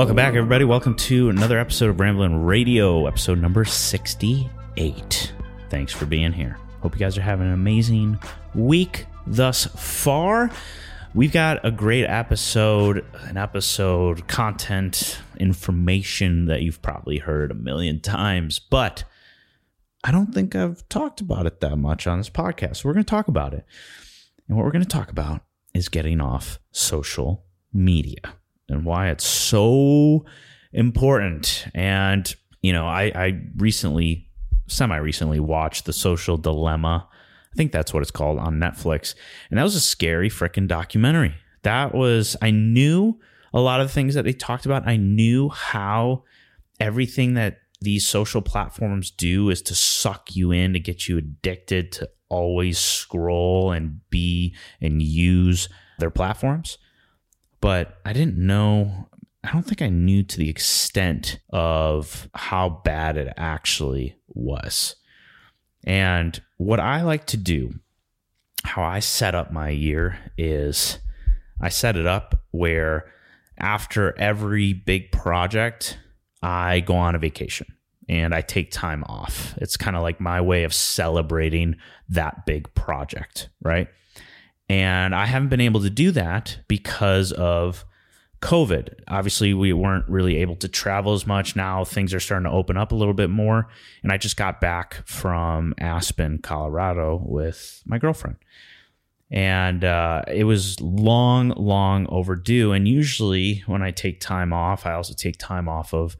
Welcome back, everybody. Welcome to another episode of Ramblin' Radio, episode number 68. Thanks for being here. Hope you guys are having an amazing week thus far. We've got a great episode, an episode, content, information that you've probably heard a million times, but I don't think I've talked about it that much on this podcast. So we're going to talk about it. And what we're going to talk about is getting off social media and why it's so important. And, you know, I, I recently, semi recently, watched The Social Dilemma. I think that's what it's called on Netflix. And that was a scary freaking documentary. That was, I knew a lot of the things that they talked about. I knew how everything that these social platforms do is to suck you in to get you addicted to always scroll and be and use their platforms but I didn't know. I don't think I knew to the extent of how bad it actually was. And what I like to do, how I set up my year is I set it up where after every big project, I go on a vacation and I take time off. It's kind of like my way of celebrating that big project, right? And I haven't been able to do that because of COVID. Obviously, we weren't really able to travel as much. Now things are starting to open up a little bit more. And I just got back from Aspen, Colorado with my girlfriend. And uh, it was long, long overdue. And usually, when I take time off, I also take time off of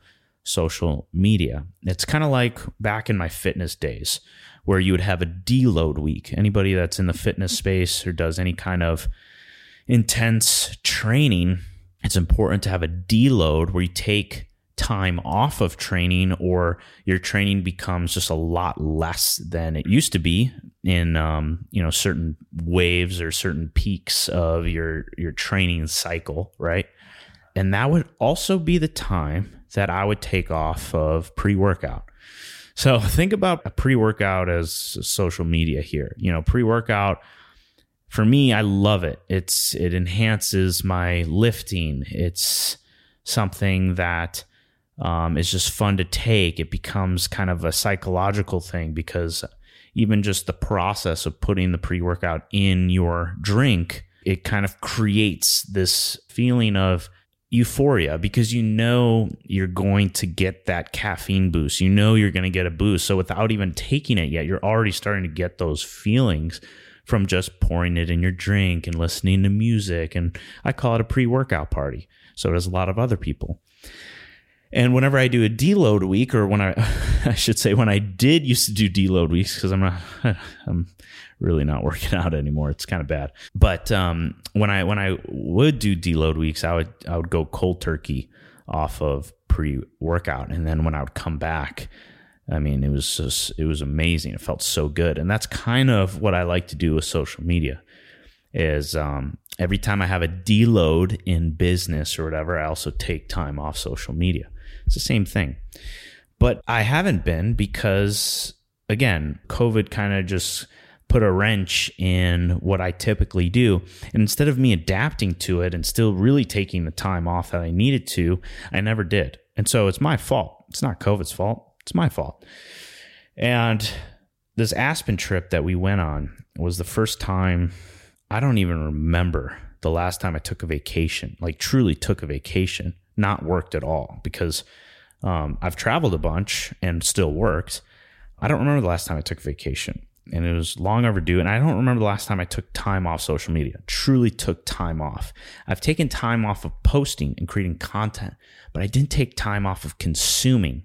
social media. It's kind of like back in my fitness days where you would have a deload week. Anybody that's in the fitness space or does any kind of intense training, it's important to have a deload where you take time off of training or your training becomes just a lot less than it used to be in um, you know certain waves or certain peaks of your your training cycle right and that would also be the time that I would take off of pre-workout so think about a pre workout as social media here. You know, pre workout for me, I love it. It's it enhances my lifting. It's something that um, is just fun to take. It becomes kind of a psychological thing because even just the process of putting the pre workout in your drink, it kind of creates this feeling of euphoria because you know you're going to get that caffeine boost. You know you're going to get a boost. So without even taking it yet, you're already starting to get those feelings from just pouring it in your drink and listening to music. And I call it a pre workout party. So does a lot of other people. And whenever I do a deload week, or when I, I should say, when I did used to do deload weeks, because I'm not, I'm really not working out anymore. It's kind of bad. But um, when I when I would do deload weeks, I would I would go cold turkey off of pre workout, and then when I would come back, I mean, it was just it was amazing. It felt so good, and that's kind of what I like to do with social media. Is um, every time I have a deload in business or whatever, I also take time off social media. It's the same thing, but I haven't been because again, COVID kind of just put a wrench in what I typically do. And instead of me adapting to it and still really taking the time off that I needed to, I never did. And so it's my fault. It's not COVID's fault. It's my fault. And this Aspen trip that we went on was the first time I don't even remember the last time I took a vacation, like truly took a vacation, not worked at all because um, I've traveled a bunch and still worked. I don't remember the last time I took vacation and it was long overdue. And I don't remember the last time I took time off social media. Truly took time off. I've taken time off of posting and creating content, but I didn't take time off of consuming.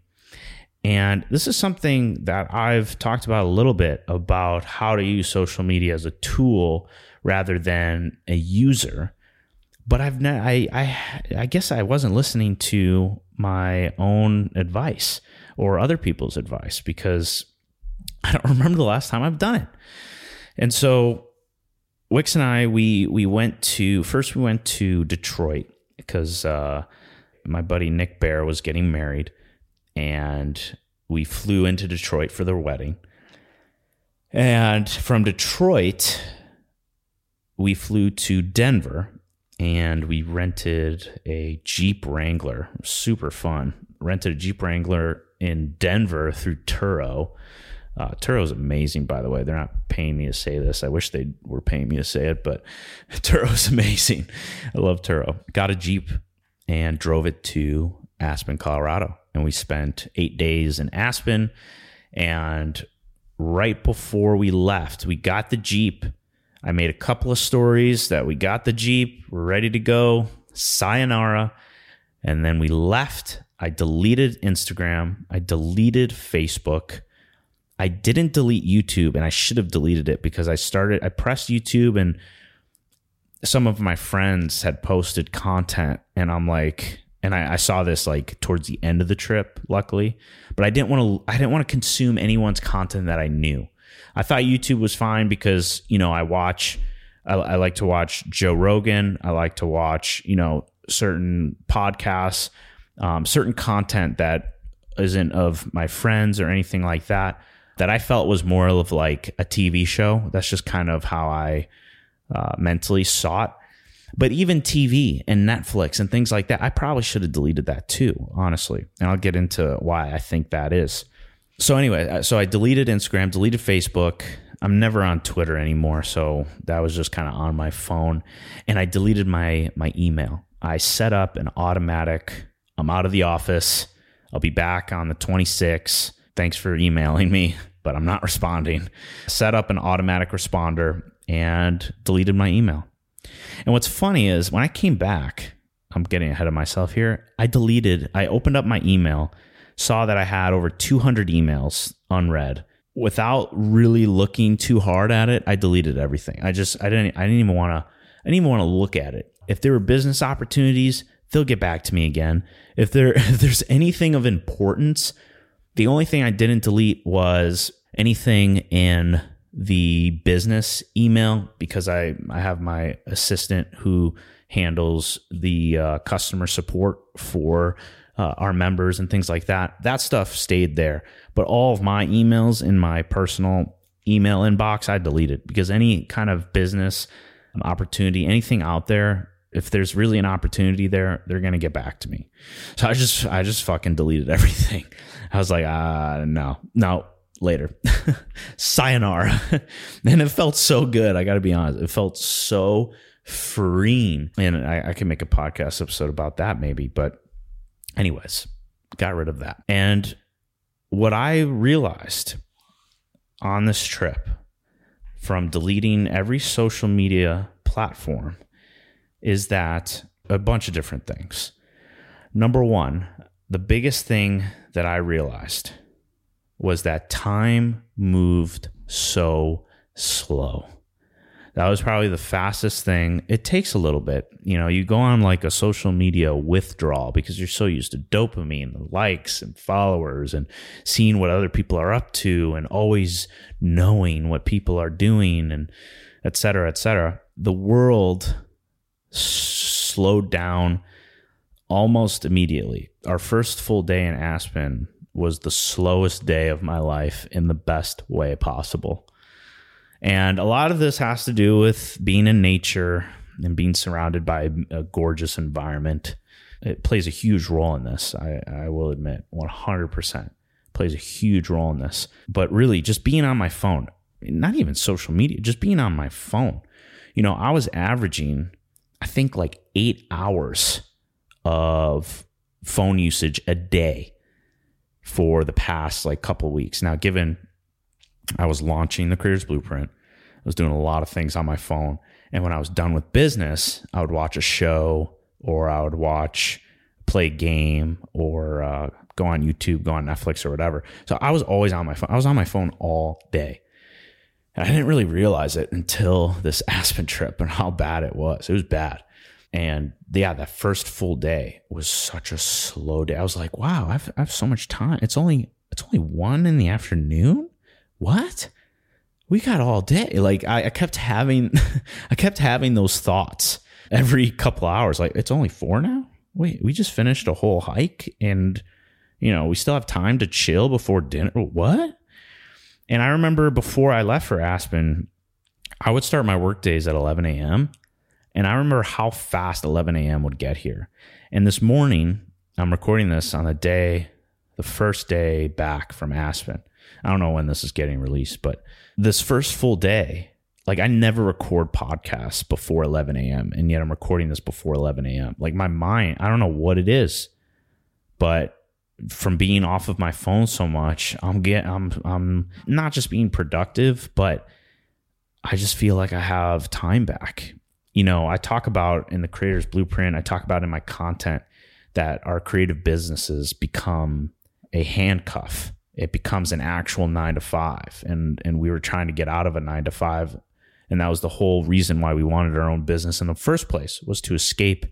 And this is something that I've talked about a little bit about how to use social media as a tool rather than a user. But I've ne- I, I I guess I wasn't listening to my own advice or other people's advice because I don't remember the last time I've done it. And so Wix and I we we went to first we went to Detroit because uh, my buddy Nick Bare was getting married, and we flew into Detroit for their wedding. And from Detroit, we flew to Denver, and we rented a Jeep Wrangler. Super fun. Rented a Jeep Wrangler in Denver through Turo. Uh, Turo's amazing, by the way. They're not paying me to say this. I wish they were paying me to say it, but Turo's amazing. I love Turo. Got a Jeep and drove it to Aspen, Colorado. And we spent eight days in Aspen. And right before we left, we got the Jeep. I made a couple of stories that we got the Jeep, we're ready to go. Sayonara. And then we left. I deleted Instagram. I deleted Facebook. I didn't delete YouTube and I should have deleted it because I started, I pressed YouTube and some of my friends had posted content and I'm like, and I, I, saw this like towards the end of the trip, luckily, but I didn't want to, I didn't want to consume anyone's content that I knew. I thought YouTube was fine because, you know, I watch, I, I like to watch Joe Rogan. I like to watch, you know, certain podcasts, um, certain content that isn't of my friends or anything like that that I felt was more of like a TV show. That's just kind of how I uh, mentally it. But even TV and Netflix and things like that, I probably should have deleted that too, honestly. And I'll get into why I think that is. So, anyway, uh, so I deleted Instagram, deleted Facebook. I'm never on Twitter anymore. So that was just kind of on my phone. And I deleted my, my email. I set up an automatic, I'm out of the office. I'll be back on the 26th Thanks for emailing me, but I'm not responding. Set up an automatic responder and deleted my email. And what's funny is when I came back, I'm getting ahead of myself here. I deleted, I opened up my email, saw that I had over 200 emails unread. Without really looking too hard at it, I deleted everything. I just, I didn't, I didn't even want to, I didn't even want to look at it. If there were business opportunities, they'll get back to me again. If there, if there's anything of importance, the only thing I didn't delete was anything in the business email because I, I have my assistant who handles the uh, customer support for uh, our members and things like that. That stuff stayed there. But all of my emails in my personal email inbox, I deleted because any kind of business opportunity, anything out there, if there's really an opportunity there, they're gonna get back to me. So I just I just fucking deleted everything. I was like, ah, uh, no, no, later. Sayonara. and it felt so good. I got to be honest. It felt so freeing. And I, I can make a podcast episode about that maybe. But, anyways, got rid of that. And what I realized on this trip from deleting every social media platform is that a bunch of different things. Number one, the biggest thing that I realized was that time moved so slow. That was probably the fastest thing. It takes a little bit. You know, you go on like a social media withdrawal because you're so used to dopamine likes and followers and seeing what other people are up to and always knowing what people are doing and et cetera, et cetera. The world slowed down almost immediately. Our first full day in Aspen was the slowest day of my life in the best way possible. And a lot of this has to do with being in nature and being surrounded by a gorgeous environment. It plays a huge role in this, I, I will admit, 100% plays a huge role in this. But really, just being on my phone, not even social media, just being on my phone. You know, I was averaging, I think, like eight hours of phone usage a day for the past like couple weeks. Now, given I was launching the Creators Blueprint, I was doing a lot of things on my phone. And when I was done with business, I would watch a show or I would watch, play game or uh, go on YouTube, go on Netflix or whatever. So I was always on my phone. I was on my phone all day. And I didn't really realize it until this Aspen trip and how bad it was. It was bad. And yeah, that first full day was such a slow day. I was like, wow, I've, I have so much time. It's only it's only one in the afternoon. What? We got all day. Like I, I kept having I kept having those thoughts every couple hours. Like it's only four now. Wait, we just finished a whole hike and you know, we still have time to chill before dinner. What? And I remember before I left for Aspen, I would start my work days at 11 a.m And I remember how fast 11 a.m. would get here. And this morning, I'm recording this on the day, the first day back from Aspen. I don't know when this is getting released, but this first full day, like I never record podcasts before 11 a.m. and yet I'm recording this before 11 a.m. Like my mind, I don't know what it is, but from being off of my phone so much, I'm get I'm I'm not just being productive, but I just feel like I have time back. You know, I talk about in the creator's blueprint, I talk about in my content that our creative businesses become a handcuff. It becomes an actual nine to five. And and we were trying to get out of a nine to five. And that was the whole reason why we wanted our own business in the first place was to escape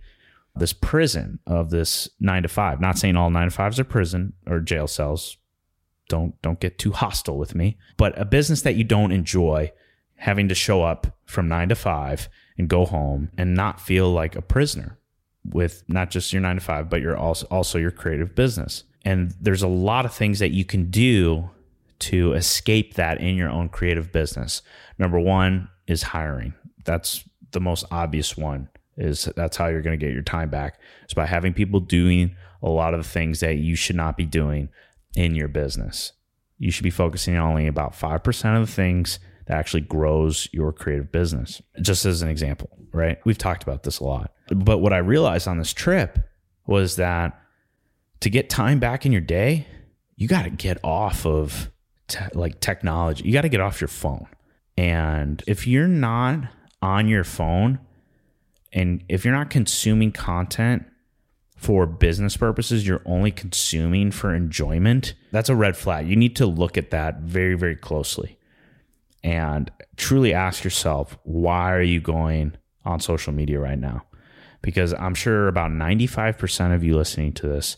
this prison of this nine to five. Not saying all nine to fives are prison or jail cells. Don't don't get too hostile with me. But a business that you don't enjoy having to show up from nine to five and go home and not feel like a prisoner with not just your nine to five, but your also also your creative business. And there's a lot of things that you can do to escape that in your own creative business. Number one is hiring. That's the most obvious one is that's how you're going to get your time back is by having people doing a lot of the things that you should not be doing in your business. You should be focusing on only about 5% of the things that actually grows your creative business. Just as an example, right? We've talked about this a lot. But what I realized on this trip was that to get time back in your day, you got to get off of te- like technology. You got to get off your phone. And if you're not on your phone, and if you're not consuming content for business purposes, you're only consuming for enjoyment, that's a red flag. You need to look at that very, very closely and truly ask yourself, why are you going on social media right now? Because I'm sure about 95% of you listening to this,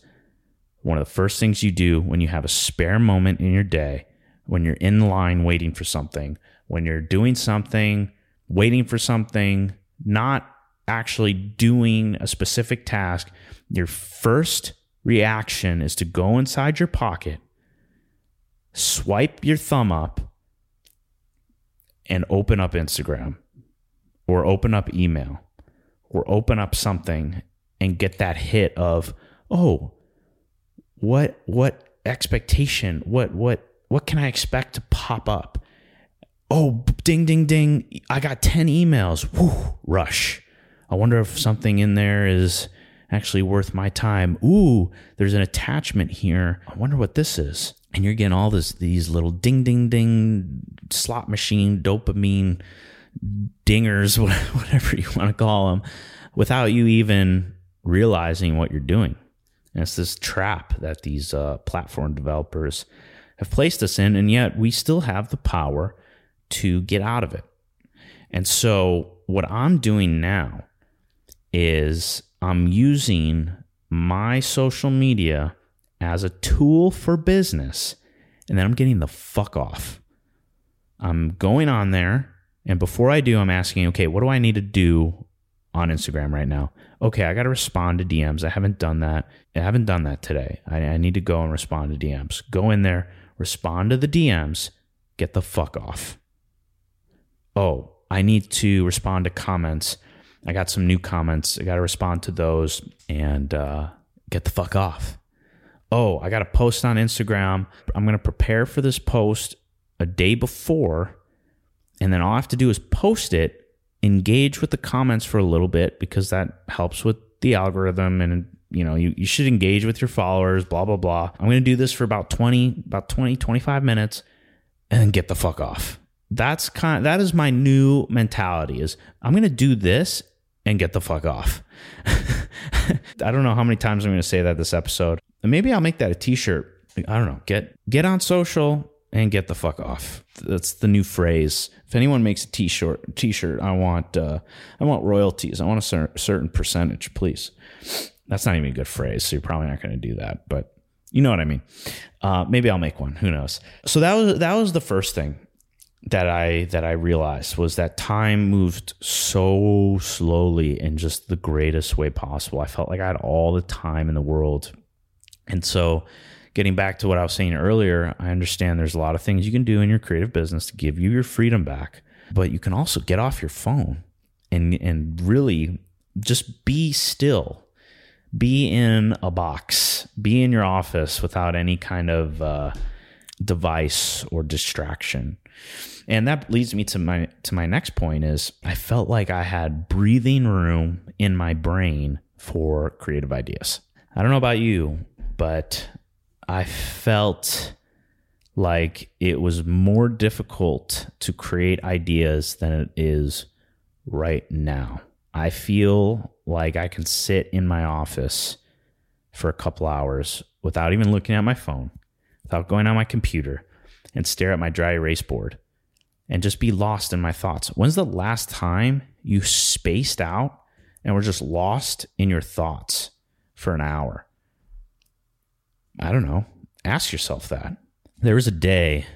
one of the first things you do when you have a spare moment in your day, when you're in line waiting for something, when you're doing something, waiting for something, not actually doing a specific task, your first reaction is to go inside your pocket, swipe your thumb up, and open up Instagram or open up email or open up something and get that hit of, oh, what what expectation, what what what can I expect to pop up? Oh, ding ding ding, I got 10 emails. Whew, rush I wonder if something in there is actually worth my time. Ooh, there's an attachment here. I wonder what this is. And you're getting all this these little ding ding ding slot machine dopamine dingers, whatever you want to call them, without you even realizing what you're doing. And it's this trap that these uh, platform developers have placed us in, and yet we still have the power to get out of it. And so, what I'm doing now is I'm using my social media as a tool for business and then I'm getting the fuck off. I'm going on there and before I do I'm asking, okay, what do I need to do on Instagram right now? Okay, I got to respond to DMs. I haven't done that. I haven't done that today. I, I need to go and respond to DMs. Go in there, respond to the DMs, get the fuck off. Oh, I need to respond to comments I got some new comments. I got to respond to those and uh, get the fuck off. Oh, I got to post on Instagram. I'm going to prepare for this post a day before. And then all I have to do is post it, engage with the comments for a little bit because that helps with the algorithm and you know you, you should engage with your followers blah blah blah i'm going to do this for about 20 about 20 25 minutes and then get the fuck off that's kind of, that is my new mentality is i'm going to do this and get the fuck off. I don't know how many times I'm going to say that this episode. Maybe I'll make that a t-shirt. I don't know. Get get on social and get the fuck off. That's the new phrase. If anyone makes a t-shirt, t-shirt, I want uh, I want royalties. I want a cer- certain percentage, please. That's not even a good phrase, so you're probably not going to do that, but you know what I mean. Uh, maybe I'll make one. Who knows? So that was that was the first thing that I that I realized was that time moved so slowly in just the greatest way possible. I felt like I had all the time in the world. And so getting back to what I was saying earlier, I understand there's a lot of things you can do in your creative business to give you your freedom back, but you can also get off your phone and and really just be still. Be in a box. Be in your office without any kind of uh, device or distraction. And that leads me to my to my next point is i felt like i had breathing room in my brain for creative ideas. I don't know about you but i felt like it was more difficult to create ideas than it is right now. I feel like I can sit in my office for a couple hours without even looking at my phone, without going on my computer, and stare at my dry erase board and just be lost in my thoughts. When's the last time you spaced out and were just lost in your thoughts for an hour? I don't know. Ask yourself that there was a day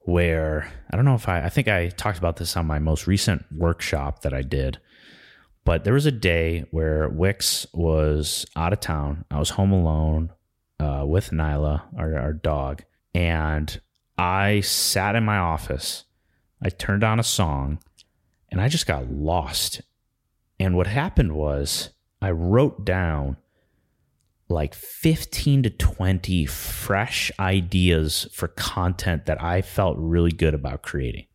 where I don't know if I I think I talked about this on my most recent workshop that I did. But there was a day where Wix was out of town. I was home alone uh, with Nyla, our, our dog, and I sat in my office. I turned on a song, and I just got lost. And what happened was I wrote down like 15 to 20 fresh ideas for content that I felt really good about creating.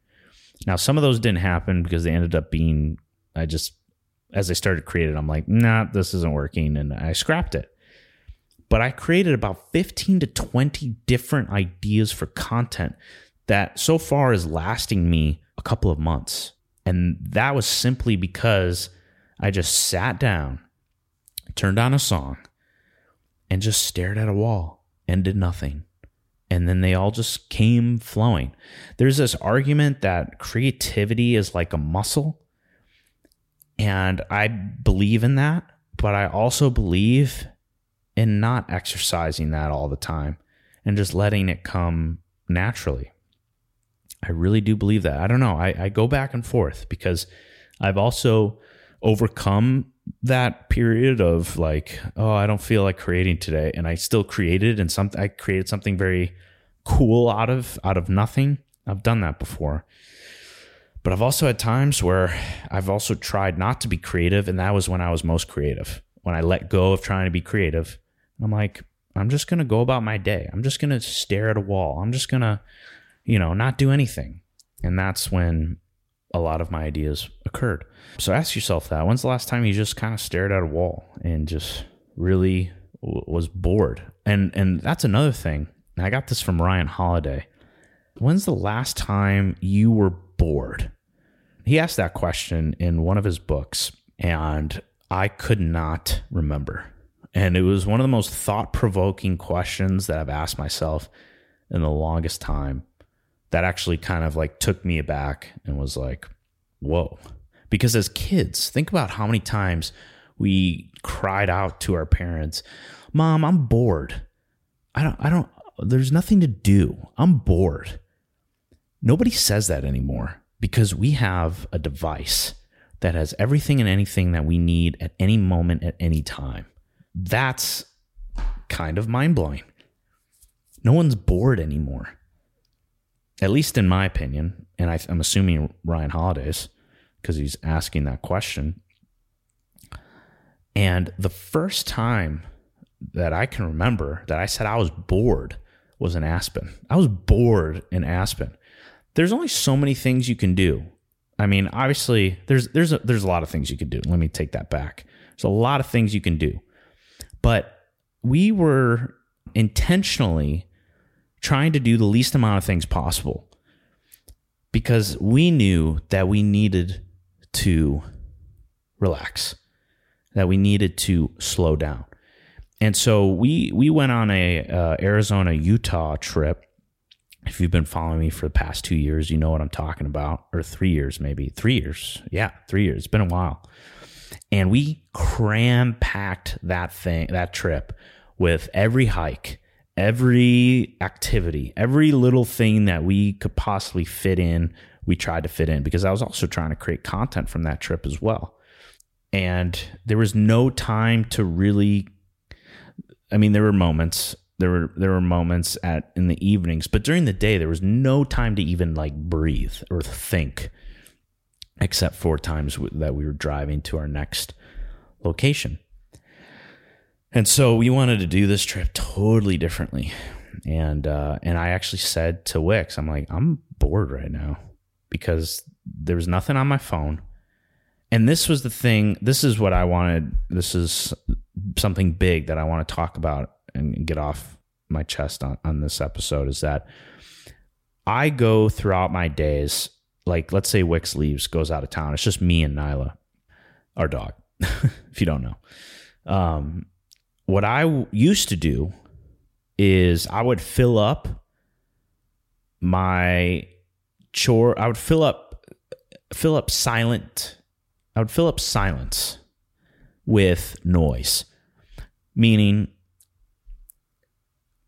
Now, some of those didn't happen because they ended up being, I just, as I started creating, I'm like, nah, this isn't working. And I scrapped it. But I created about 15 to 20 different ideas for content that so far is lasting me a couple of months. And that was simply because I just sat down, turned on a song, and just stared at a wall and did nothing. And then they all just came flowing. There's this argument that creativity is like a muscle. And I believe in that, but I also believe in not exercising that all the time and just letting it come naturally. I really do believe that. I don't know. I, I go back and forth because I've also overcome that period of like, oh, I don't feel like creating today, and I still created and some I created something very cool out of out of nothing. I've done that before. But I've also had times where I've also tried not to be creative, and that was when I was most creative. When I let go of trying to be creative, I'm like, I'm just gonna go about my day. I'm just gonna stare at a wall. I'm just gonna, you know, not do anything. And that's when a lot of my ideas occurred. So ask yourself that. When's the last time you just kind of stared at a wall and just really w- was bored? And and that's another thing. I got this from Ryan Holiday. When's the last time you were bored? He asked that question in one of his books and I could not remember. And it was one of the most thought-provoking questions that I've asked myself in the longest time that actually kind of like took me aback and was like, whoa. Because as kids, think about how many times we cried out to our parents, Mom, I'm bored. I don't, I don't, there's nothing to do. I'm bored. Nobody says that anymore because we have a device that has everything and anything that we need at any moment, at any time. That's kind of mind blowing. No one's bored anymore at least in my opinion, and I, am assuming Ryan Holiday's because he's asking that question. And the first time that I can remember that I said I was bored was in Aspen. I was bored in Aspen. There's only so many things you can do. I mean, obviously, there's there's a, there's a lot of things you could do. Let me take that back. There's a lot of things you can do, but we were intentionally trying to do the least amount of things possible because we knew that we needed to relax, that we needed to slow down. And so we we went on a uh, Arizona Utah trip. If you've been following me for the past two years, you know what I'm talking about, or three years maybe, three years, yeah, three years. It's been a while, and we cram packed that thing, that trip, with every hike, every activity, every little thing that we could possibly fit in, we tried to fit in because I was also trying to create content from that trip as well. And there was no time to really I mean there were moments there were there were moments at in the evenings, but during the day there was no time to even like breathe or think. except for times that we were driving to our next location. And so we wanted to do this trip totally differently. And uh, and I actually said to Wix, I'm like, I'm bored right now because there was nothing on my phone. And this was the thing. This is what I wanted. This is something big that I want to talk about and get off my chest on, on this episode is that I go throughout my days, like let's say Wix leaves, goes out of town. It's just me and Nyla, our dog, if you don't know. Um, what I used to do is I would fill up my chore. I would fill up, fill up silent. I would fill up silence with noise, meaning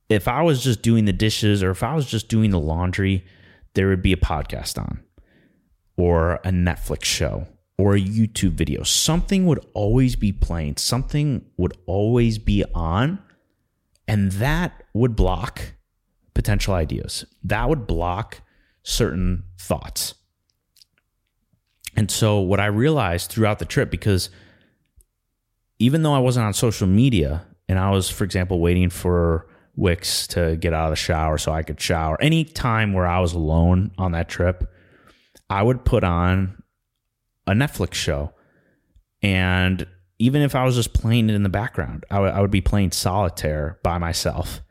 if I was just doing the dishes or if I was just doing the laundry, there would be a podcast on or a Netflix show or a YouTube video. Something would always be playing, something would always be on, and that would block potential ideas. That would block certain thoughts. And so, what I realized throughout the trip, because even though I wasn't on social media and I was, for example, waiting for Wix to get out of the shower so I could shower. Any time where I was alone on that trip, I would put on a Netflix show. And even if I was just playing it in the background, I, w- I would be playing solitaire by myself.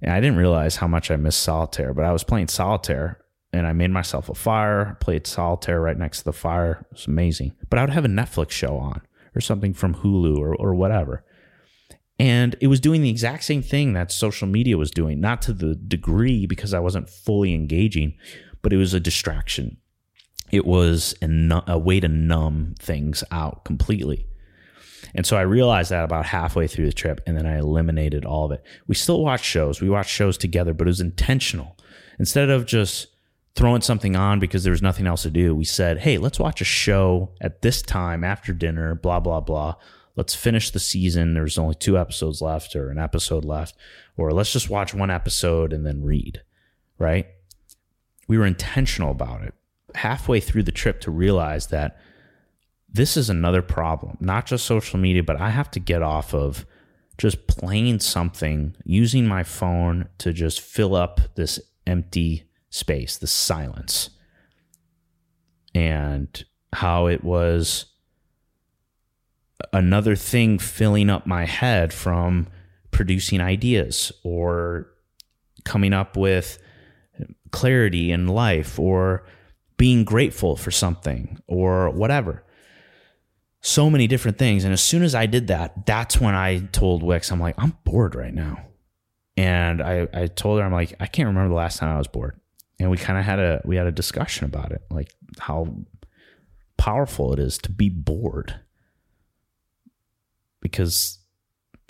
And I didn't realize how much I missed solitaire, but I was playing solitaire and I made myself a fire, played solitaire right next to the fire. It was amazing. But I would have a Netflix show on or something from Hulu or, or whatever. And it was doing the exact same thing that social media was doing, not to the degree because I wasn't fully engaging, but it was a distraction. It was a, a way to numb things out completely. And so I realized that about halfway through the trip, and then I eliminated all of it. We still watched shows. We watched shows together, but it was intentional. Instead of just throwing something on because there was nothing else to do, we said, hey, let's watch a show at this time after dinner, blah, blah, blah let's finish the season. There's only two episodes left or an episode left, or let's just watch one episode and then read, right? We were intentional about it halfway through the trip to realize that this is another problem, not just social media, but I have to get off of just playing something, using my phone to just fill up this empty space, the silence, and how it was another thing filling up my head from producing ideas or coming up with clarity in life or being grateful for something or whatever. So many different things. And as soon as I did that, that's when I told Wix, I'm like, I'm bored right now. And I, I told her, I'm like, I can't remember the last time I was bored. And we kind of had a we had a discussion about it, like how powerful it is to be bored because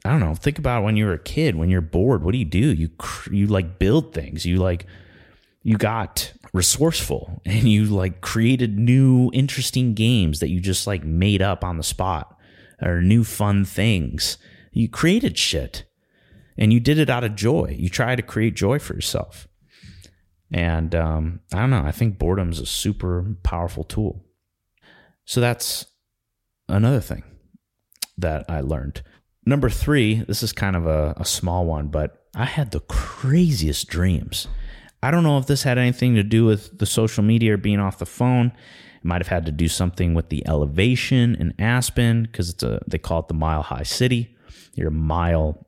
I don't know. Think about when you were a kid. When you're bored, what do you do? You you like build things. You like you got resourceful and you like created new interesting games that you just like made up on the spot or new fun things. You created shit and you did it out of joy. You try to create joy for yourself. And um, I don't know. I think boredom is a super powerful tool. So that's another thing that I learned. Number three, this is kind of a, a small one, but I had the craziest dreams. I don't know if this had anything to do with the social media or being off the phone. It might have had to do something with the elevation in Aspen because it's a they call it the mile high city. You're a mile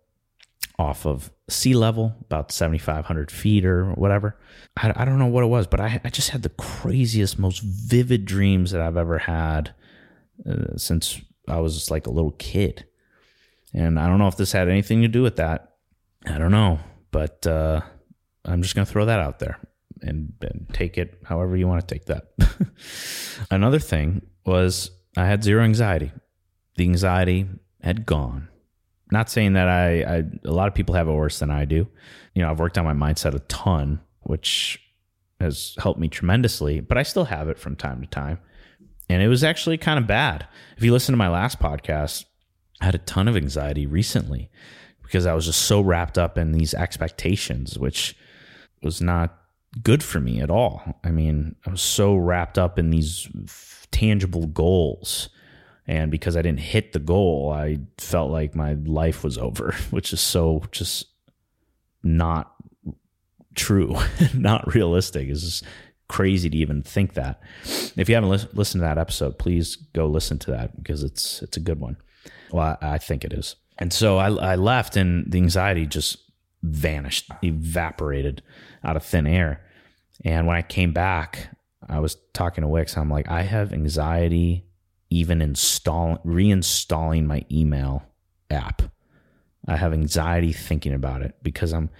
off of sea level, about 7,500 feet or whatever. I, I don't know what it was, but I, I just had the craziest, most vivid dreams that I've ever had uh, since I was like a little kid. And I don't know if this had anything to do with that. I don't know, but uh, I'm just going to throw that out there and, and take it however you want to take that. Another thing was I had zero anxiety. The anxiety had gone. Not saying that I, I, a lot of people have it worse than I do. You know, I've worked on my mindset a ton, which has helped me tremendously, but I still have it from time to time. And it was actually kind of bad. If you listen to my last podcast, I had a ton of anxiety recently because I was just so wrapped up in these expectations, which was not good for me at all. I mean, I was so wrapped up in these tangible goals. And because I didn't hit the goal, I felt like my life was over, which is so just not true, not realistic. It's just crazy to even think that. If you haven't li- listened to that episode, please go listen to that because it's it's a good one. Well, I, I think it is. And so I, I left, and the anxiety just vanished, evaporated out of thin air. And when I came back, I was talking to Wix. I'm like, I have anxiety even install reinstalling my email app. I have anxiety thinking about it because I'm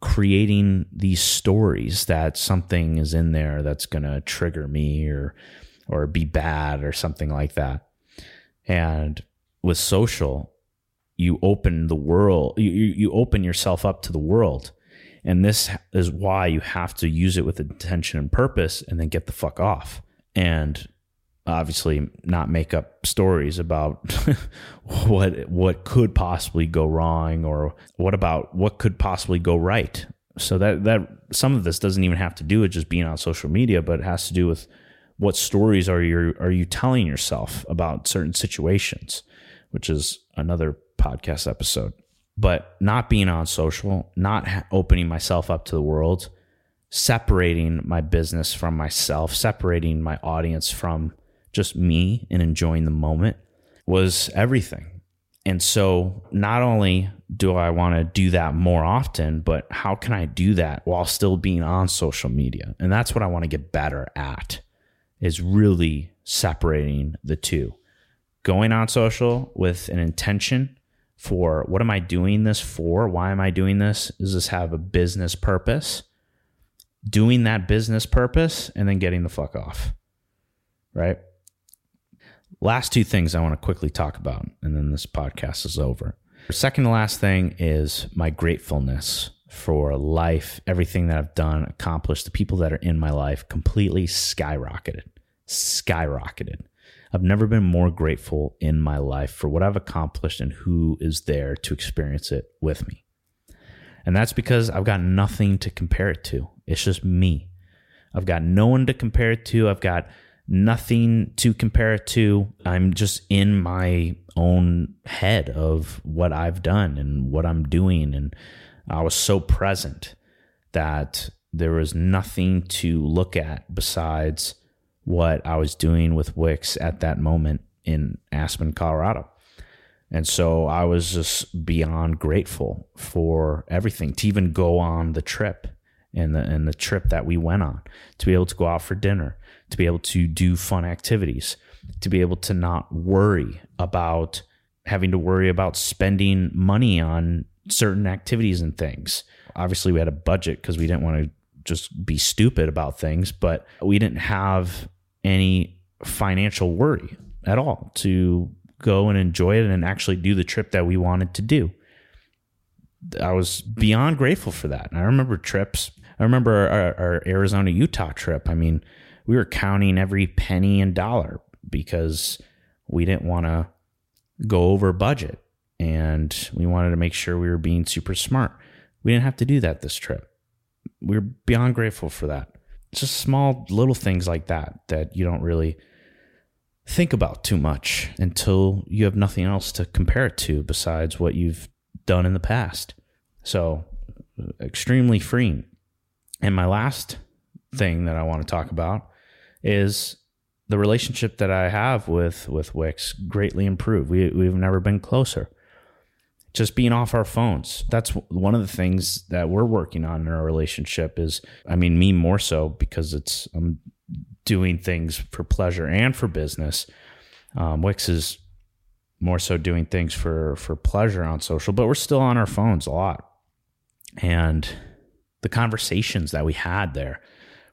creating these stories that something is in there that's going to trigger me or or be bad or something like that. And with social, you open the world, you, you open yourself up to the world. And this is why you have to use it with intention and purpose and then get the fuck off. And obviously not make up stories about what what could possibly go wrong or what about what could possibly go right. So that that some of this doesn't even have to do with just being on social media, but it has to do with what stories are you are you telling yourself about certain situations, which is another podcast episode. But not being on social, not opening myself up to the world, separating my business from myself, separating my audience from just me and enjoying the moment was everything. And so not only do I want to do that more often, but how can I do that while still being on social media? And that's what I want to get better at is really separating the two. Going on social with an intention for what am I doing this for? Why am I doing this? Does this have a business purpose? Doing that business purpose and then getting the fuck off. Right? Last two things I want to quickly talk about, and then this podcast is over. Second to last thing is my gratefulness for life, everything that I've done, accomplished, the people that are in my life completely skyrocketed. Skyrocketed. I've never been more grateful in my life for what I've accomplished and who is there to experience it with me. And that's because I've got nothing to compare it to. It's just me. I've got no one to compare it to. I've got nothing to compare it to. I'm just in my own head of what I've done and what I'm doing. And I was so present that there was nothing to look at besides what I was doing with Wix at that moment in Aspen, Colorado. And so I was just beyond grateful for everything to even go on the trip and the and the trip that we went on, to be able to go out for dinner, to be able to do fun activities, to be able to not worry about having to worry about spending money on certain activities and things. Obviously, we had a budget because we didn't want to just be stupid about things, but we didn't have any financial worry at all to go and enjoy it and actually do the trip that we wanted to do. I was beyond grateful for that. And I remember trips. I remember our, our Arizona Utah trip. I mean, we were counting every penny and dollar because we didn't want to go over budget and we wanted to make sure we were being super smart. We didn't have to do that this trip. We are beyond grateful for that. Just small little things like that that you don't really think about too much until you have nothing else to compare it to besides what you've done in the past. So, extremely freeing. And my last thing that I want to talk about is the relationship that I have with with Wix greatly improved. We we've never been closer. Just being off our phones. That's one of the things that we're working on in our relationship is I mean me more so because it's I'm doing things for pleasure and for business. Um, Wix is more so doing things for for pleasure on social, but we're still on our phones a lot. And the conversations that we had there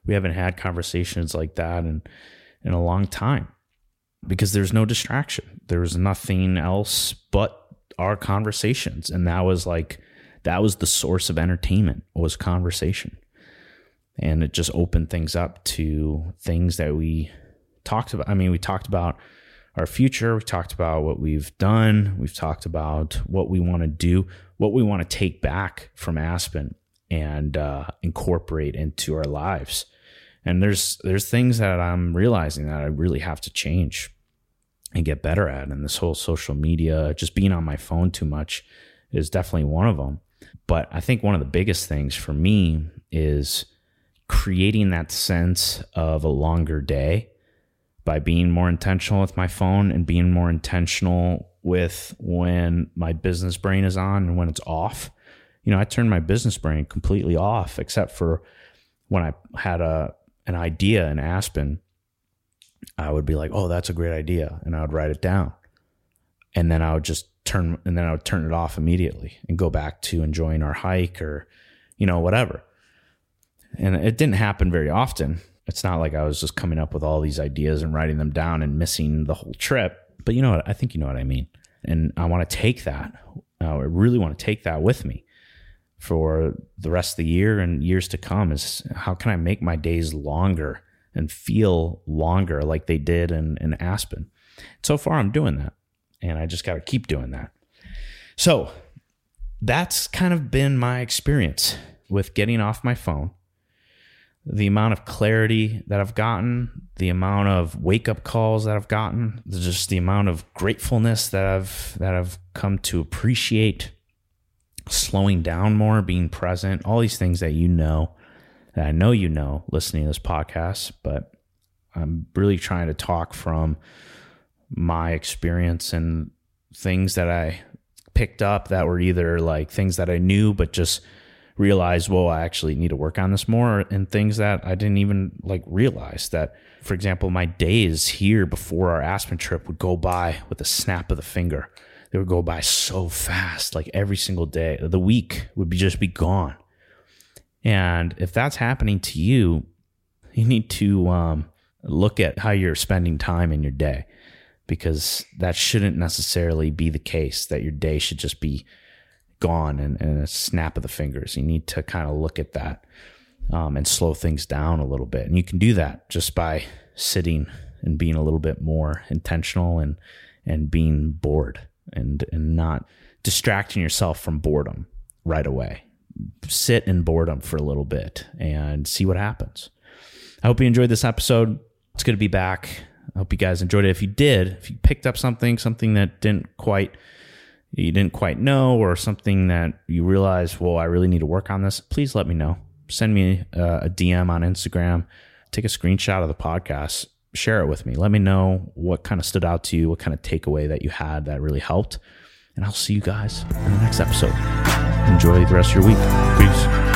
we haven't had conversations like that in in a long time because there's no distraction. There's nothing else but our conversations, and that was like that was the source of entertainment was conversation, and it just opened things up to things that we talked about. I mean, we talked about our future. We talked about what we've done. We've talked about what we want to do, what we want to take back from Aspen and uh, incorporate into our lives. And there's there's things that I'm realizing that I really have to change and get better at. And this whole social media, just being on my phone too much, is definitely one of them. But I think one of the biggest things for me is creating that sense of a longer day by being more intentional with my phone and being more intentional with when my business brain is on and when it's off. You know, I turn my business brain completely off except for when I had a an idea in Aspen. I would be like, "Oh, that's a great idea," and I would write it down. And then I would just turn and then I would turn it off immediately and go back to enjoying our hike or you know, whatever. And it didn't happen very often. It's not like I was just coming up with all these ideas and writing them down and missing the whole trip. But you know what? I think you know what I mean. And I want to take that. Uh, I really want to take that with me for the rest of the year and years to come is how can I make my days longer and feel longer like they did in, in Aspen? So far, I'm doing that. And I just got to keep doing that. So that's kind of been my experience with getting off my phone the amount of clarity that I've gotten, the amount of wake up calls that I've gotten, just the amount of gratefulness that I've that I've come to appreciate, slowing down more, being present, all these things that you know, that I know you know, listening to this podcast, but I'm really trying to talk from my experience and things that I picked up that were either like things that I knew but just realized, well, I actually need to work on this more and things that I didn't even like realize that, for example, my days here before our Aspen trip would go by with a snap of the finger. They would go by so fast, like every single day. The week would be just be gone. And if that's happening to you, you need to um, look at how you're spending time in your day because that shouldn't necessarily be the case that your day should just be gone in, in a snap of the fingers. You need to kind of look at that um, and slow things down a little bit. And you can do that just by sitting and being a little bit more intentional and and being bored and and not distracting yourself from boredom right away. Sit in boredom for a little bit and see what happens. I hope you enjoyed this episode. It's good to be back. I hope you guys enjoyed it. If you did, if you picked up something, something that didn't quite you didn't quite know or something that you realize, well, I really need to work on this, please let me know. Send me uh, a DM on Instagram. Take a screenshot of the podcast. Share it with me. Let me know what kind of stood out to you, what kind of takeaway that you had that really helped. And I'll see you guys in the next episode. Enjoy the rest of your week. Peace.